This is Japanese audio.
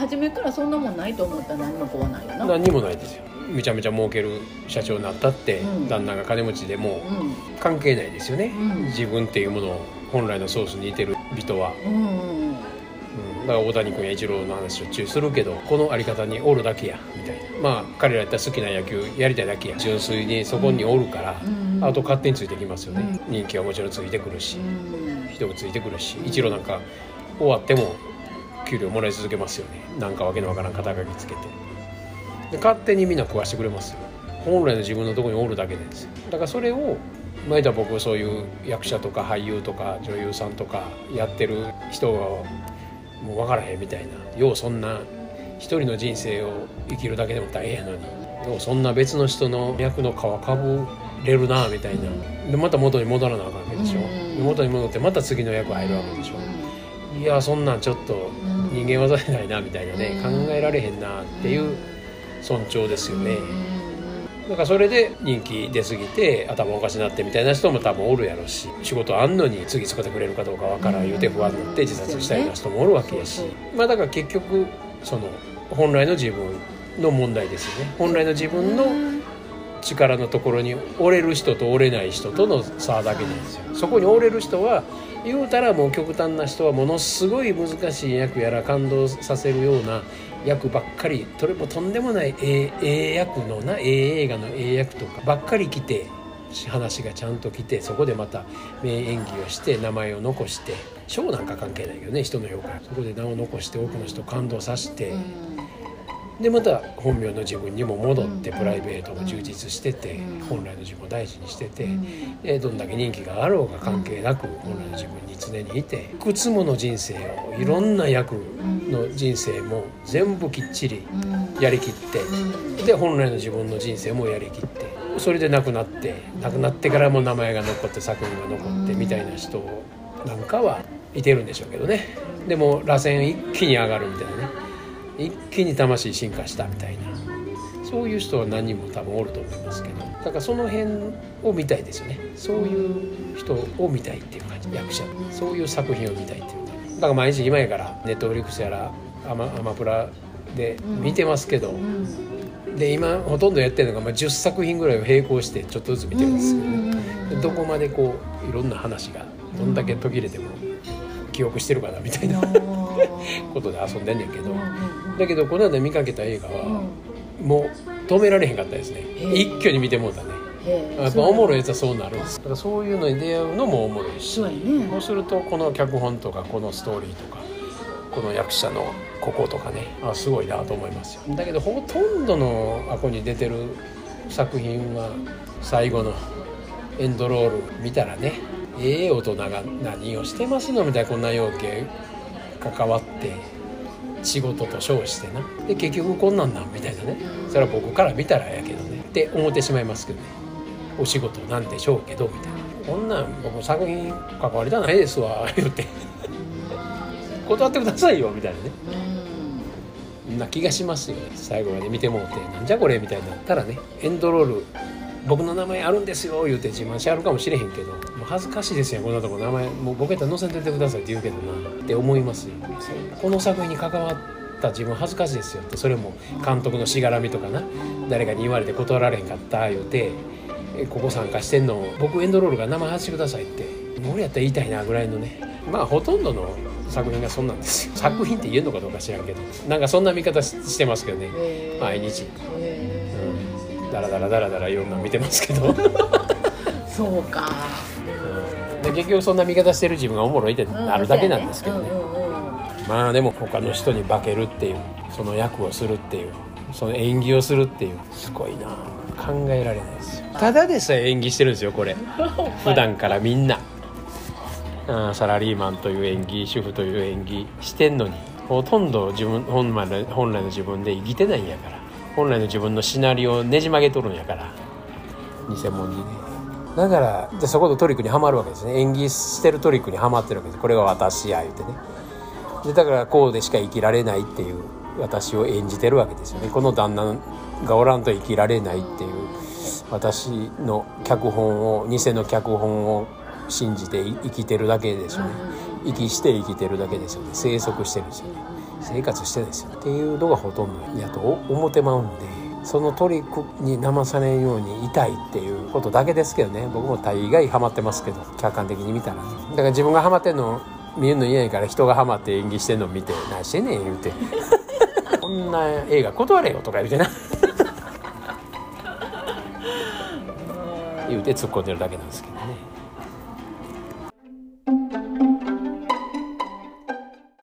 初めからそんなもんないと思ったら何も怖ないよな。何にもないですよ。めちゃめちゃ儲ける社長になったって、うん。旦那が金持ちでもうん。関係ないですよね、うん。自分っていうものを本来のソースに似てる人は、うんうんうん、だから大谷君やイチローの話しょっちゅうするけどこのあり方におるだけやみたいな。まあ彼らやったら好きな野球やりたいだけや。純粋にそこにおるから、うんあと勝手についてきますよね、人気はもちろんついてくるし、うん。人がついてくるしイチローなんか終わっても給料もらい続けますよね。なんかわけのわからん肩書きつけて。で勝手にみんな食わしてくれますよ。本来の自分のところにおるだけですよ。だからそれを前田僕そういう役者とか俳優とか女優さんとかやってる人がもう分からへんみたいな。ようそんな一人の人生を生きるだけでも大変やのに。ようそんな別の人の役の皮かぶれるなみたいな。でまた元に戻らなあかんわけでしょ。元に戻ってまた次の役入るわけでしょいやそんなんちょっと人間技じゃないなみたいなねうん。考えられへんなっていう尊重ですよね。うんだからそれで人気出過ぎて頭おかしになってみたいな人も多分おるやろうし仕事あんのに次使ってくれるかどうかわからん言うて不安になって自殺したような人もおるわけやし。まあだから結局その本来の自分の問題ですよね。本来の自分の力のところに折れる人と折れない人との差だけなんですよ。そこに折れる人は言うたらもう極端な人はものすごい難しい役やら感動させるような役ばっかり。どれもとんでもないええ役のなええ映画のええ役とかばっかり来て話がちゃんと来てそこでまた名演技をして名前を残して賞なんか関係ないけどね人の評価。そこで名を残して多くの人を感動させて、でまた本名の自分にも戻ってプライベートも充実しててうん。本来の自分を大事にしててうん。でどんだけ人気があろうが関係なく本来の自分に常にいていくつもの人生をいろんな役の人生も全部きっちりうん。やりきってで本来の自分の人生もやりきってそれで亡くなって亡くなってからも名前が残って作品が残ってみたいな人なんかはいてるんでしょうけどね。でも螺旋一気に上がるみたいなね一気に魂進化したみたいな。そういう人は何人も多分おると思いますけど。だからその辺を見たいですよね。そういう人を見たいっていう感じ役者。そういう作品を見たいっていう感じだから毎日今やからネットフリックスやらアマアマプラで見てますけど、で今ほとんどやってるのが、まあ、10作品ぐらいを並行してちょっとずつ見てるんですけどどこまでこういろんな話がどんだけ途切れても記憶してるかなみたいな。ことで遊んでんねんけど。だけどこの間見かけた映画はもう止められへんかったですね。一挙に見てもうたね。やっぱおもろいやつはそうなるんです。だからそういうのに出会うのもおもろいしそうするとこの脚本とかこのストーリーとかこの役者のこことかね。あすごいなと思いますよ。だけどほとんどのあこに出てる作品は最後のエンドロール見たらねええ大人が何をしてますのみたいなこんな要件関わって仕事と称してな。で結局こんなんなんみたいなね。それは僕から見たらやけどね。って思ってしまいますけどね。お仕事なんでしょうけどみたいな。こんなん僕作品関わりたないですわ言って。断ってくださいよみたいなね。うん。な気がしますよ。ね最後まで見てもうてなんじゃこれみたいになったらね。エンドロール僕の名前あるんですよ言うて自慢しあるかもしれへんけどもう恥ずかしいですよこんなとこ名前。もう僕やったら載せててくださいって言うけどなって思います。よこの作品に関わった自分恥ずかしいですよ。ってそれも監督のしがらみとかな。誰かに言われて断られへんかった言うてえここ参加してんの。僕エンドロールが名前外してくださいって。俺やったら言いたいなぐらいのね。まあほとんどの作品がそんなんですよ。作品って言えるのかどうか知らんけど。なんかそんな見方ししてますけどね。毎日だらだらだらだらいろんなの見てますけどそうかで結局そんな見方してる自分がおもろいってなるだけなんですけどねまあでも他の人に化けるっていうその役をするっていうその演技をするっていうすごいな考えられないですよただでさえ演技してるんですよこれ普段からみんなあサラリーマンという演技主婦という演技してんのにほとんど自分本来の本来の自分で生きてないんやから本来の自分のシナリオをねじ曲げとるんやから。偽物にね。だからでそこのトリックにはまるわけですね。演技してるトリックにはまってるわけです。これが私や言うてね。でだからこうでしか生きられないっていう私を演じてるわけですよね。この旦那がおらんと生きられないっていう私の脚本を偽の脚本を信じて生きてるだけですよね。息して生きてるだけですよね。生息してるんですよね。生活してですよっていうのがほとんどやと思ってまうんでそのトリックに騙されんようにいたいっていうことだけですけどね。僕も大概ハマってますけど客観的に見たら。ねだから自分がハマってんの見るの嫌やから人がハマって演技してんの見て「何してんねん」言うて「こんな映画断れよ」とか言うてな。言うて突っ込んでるだけなんですけどね